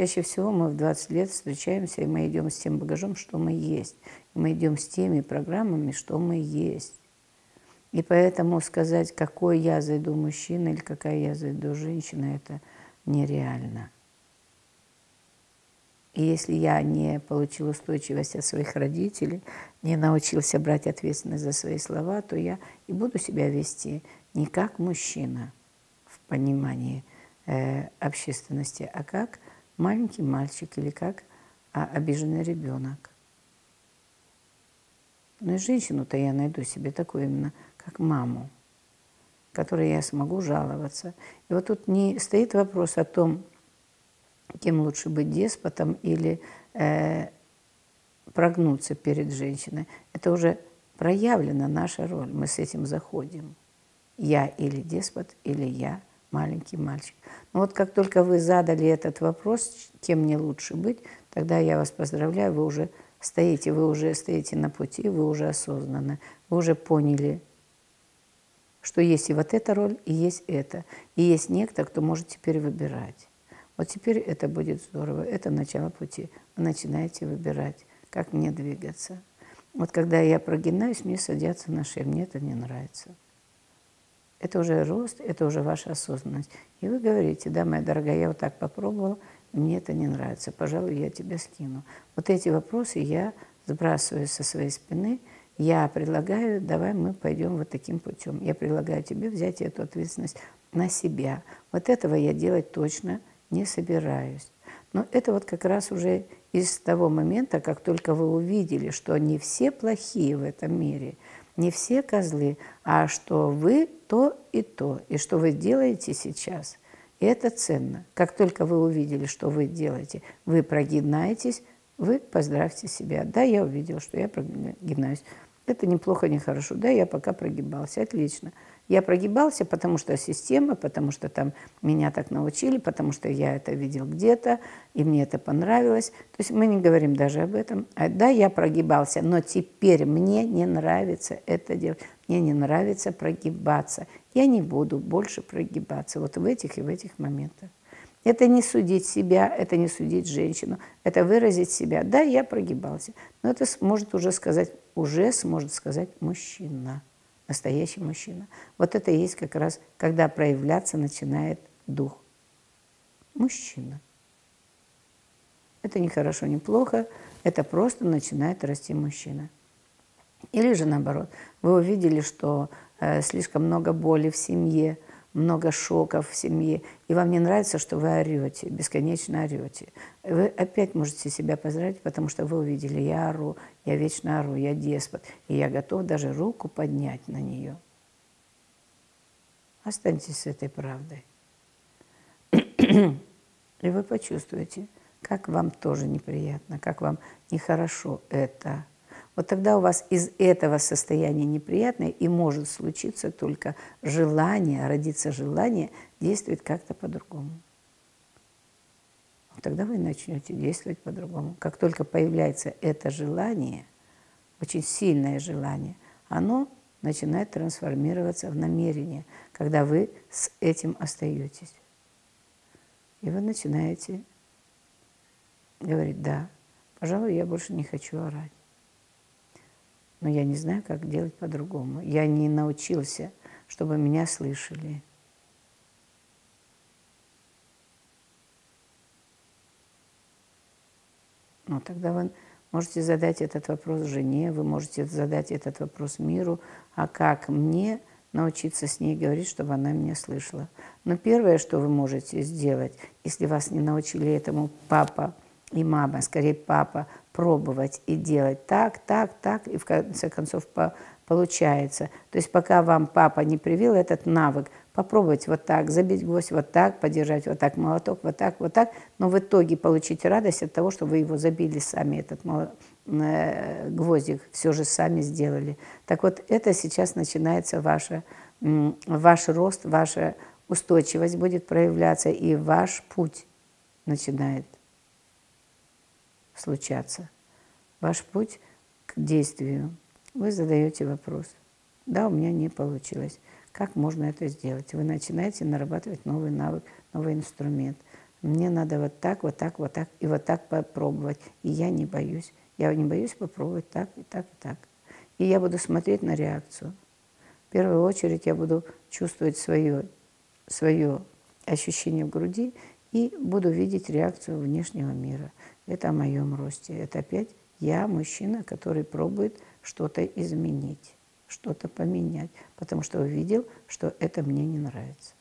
Чаще всего мы в 20 лет встречаемся, и мы идем с тем багажом, что мы есть. И мы идем с теми программами, что мы есть. И поэтому сказать, какой я зайду мужчина или какая я зайду женщина, это нереально. И если я не получил устойчивость от своих родителей, не научился брать ответственность за свои слова, то я и буду себя вести не как мужчина в понимании э, общественности, а как маленький мальчик или как а, обиженный ребенок. Ну и женщину-то я найду себе такую именно, как маму, которой я смогу жаловаться. И вот тут не стоит вопрос о том, кем лучше быть деспотом или э, прогнуться перед женщиной. Это уже проявлена наша роль, мы с этим заходим. Я или деспот, или я маленький мальчик. Но вот как только вы задали этот вопрос, кем мне лучше быть, тогда я вас поздравляю, вы уже стоите, вы уже стоите на пути, вы уже осознанно, вы уже поняли, что есть и вот эта роль, и есть это. И есть некто, кто может теперь выбирать. Вот теперь это будет здорово, это начало пути. Вы начинаете выбирать, как мне двигаться. Вот когда я прогинаюсь, мне садятся на шею, мне это не нравится. Это уже рост, это уже ваша осознанность. И вы говорите, да, моя дорогая, я вот так попробовала, мне это не нравится, пожалуй, я тебя скину. Вот эти вопросы я сбрасываю со своей спины, я предлагаю, давай мы пойдем вот таким путем. Я предлагаю тебе взять эту ответственность на себя. Вот этого я делать точно не собираюсь. Но это вот как раз уже из того момента, как только вы увидели, что они все плохие в этом мире – не все козлы, а что вы то и то, и что вы делаете сейчас. И это ценно. Как только вы увидели, что вы делаете, вы прогибаетесь, вы поздравьте себя. Да, я увидел, что я прогибаюсь. Это неплохо, не хорошо. Да, я пока прогибался. Отлично. Я прогибался, потому что система, потому что там меня так научили, потому что я это видел где-то, и мне это понравилось. То есть мы не говорим даже об этом. А, да, я прогибался, но теперь мне не нравится это делать. Мне не нравится прогибаться. Я не буду больше прогибаться вот в этих и в этих моментах. Это не судить себя, это не судить женщину, это выразить себя. Да, я прогибался, но это сможет уже сказать, уже сможет сказать мужчина настоящий мужчина. Вот это и есть как раз, когда проявляться начинает дух. Мужчина. Это не хорошо, не плохо, это просто начинает расти мужчина. Или же наоборот, вы увидели, что э, слишком много боли в семье – много шоков в семье, и вам не нравится, что вы орете, бесконечно орете. Вы опять можете себя поздравить, потому что вы увидели, я ору, я вечно ору, я деспот, и я готов даже руку поднять на нее. Останьтесь с этой правдой. И вы почувствуете, как вам тоже неприятно, как вам нехорошо это – вот тогда у вас из этого состояния неприятное и может случиться только желание, родиться желание действовать как-то по-другому. Тогда вы начнете действовать по-другому. Как только появляется это желание, очень сильное желание, оно начинает трансформироваться в намерение, когда вы с этим остаетесь. И вы начинаете говорить, да, пожалуй, я больше не хочу орать но я не знаю, как делать по-другому. Я не научился, чтобы меня слышали. Ну, тогда вы можете задать этот вопрос жене, вы можете задать этот вопрос миру, а как мне научиться с ней говорить, чтобы она меня слышала. Но первое, что вы можете сделать, если вас не научили этому папа и мама, скорее папа, пробовать и делать так, так, так, и в конце концов по получается. То есть пока вам папа не привил этот навык, попробовать вот так, забить гвоздь вот так, подержать вот так молоток, вот так, вот так, но в итоге получить радость от того, что вы его забили сами, этот э, гвоздик, все же сами сделали. Так вот, это сейчас начинается ваше, ваш рост, ваша устойчивость будет проявляться, и ваш путь начинает случаться. Ваш путь к действию. Вы задаете вопрос. Да, у меня не получилось. Как можно это сделать? Вы начинаете нарабатывать новый навык, новый инструмент. Мне надо вот так, вот так, вот так и вот так попробовать. И я не боюсь. Я не боюсь попробовать так и так и так. И я буду смотреть на реакцию. В первую очередь я буду чувствовать свое, свое ощущение в груди и буду видеть реакцию внешнего мира. Это о моем росте. Это опять я мужчина, который пробует что-то изменить, что-то поменять, потому что увидел, что это мне не нравится.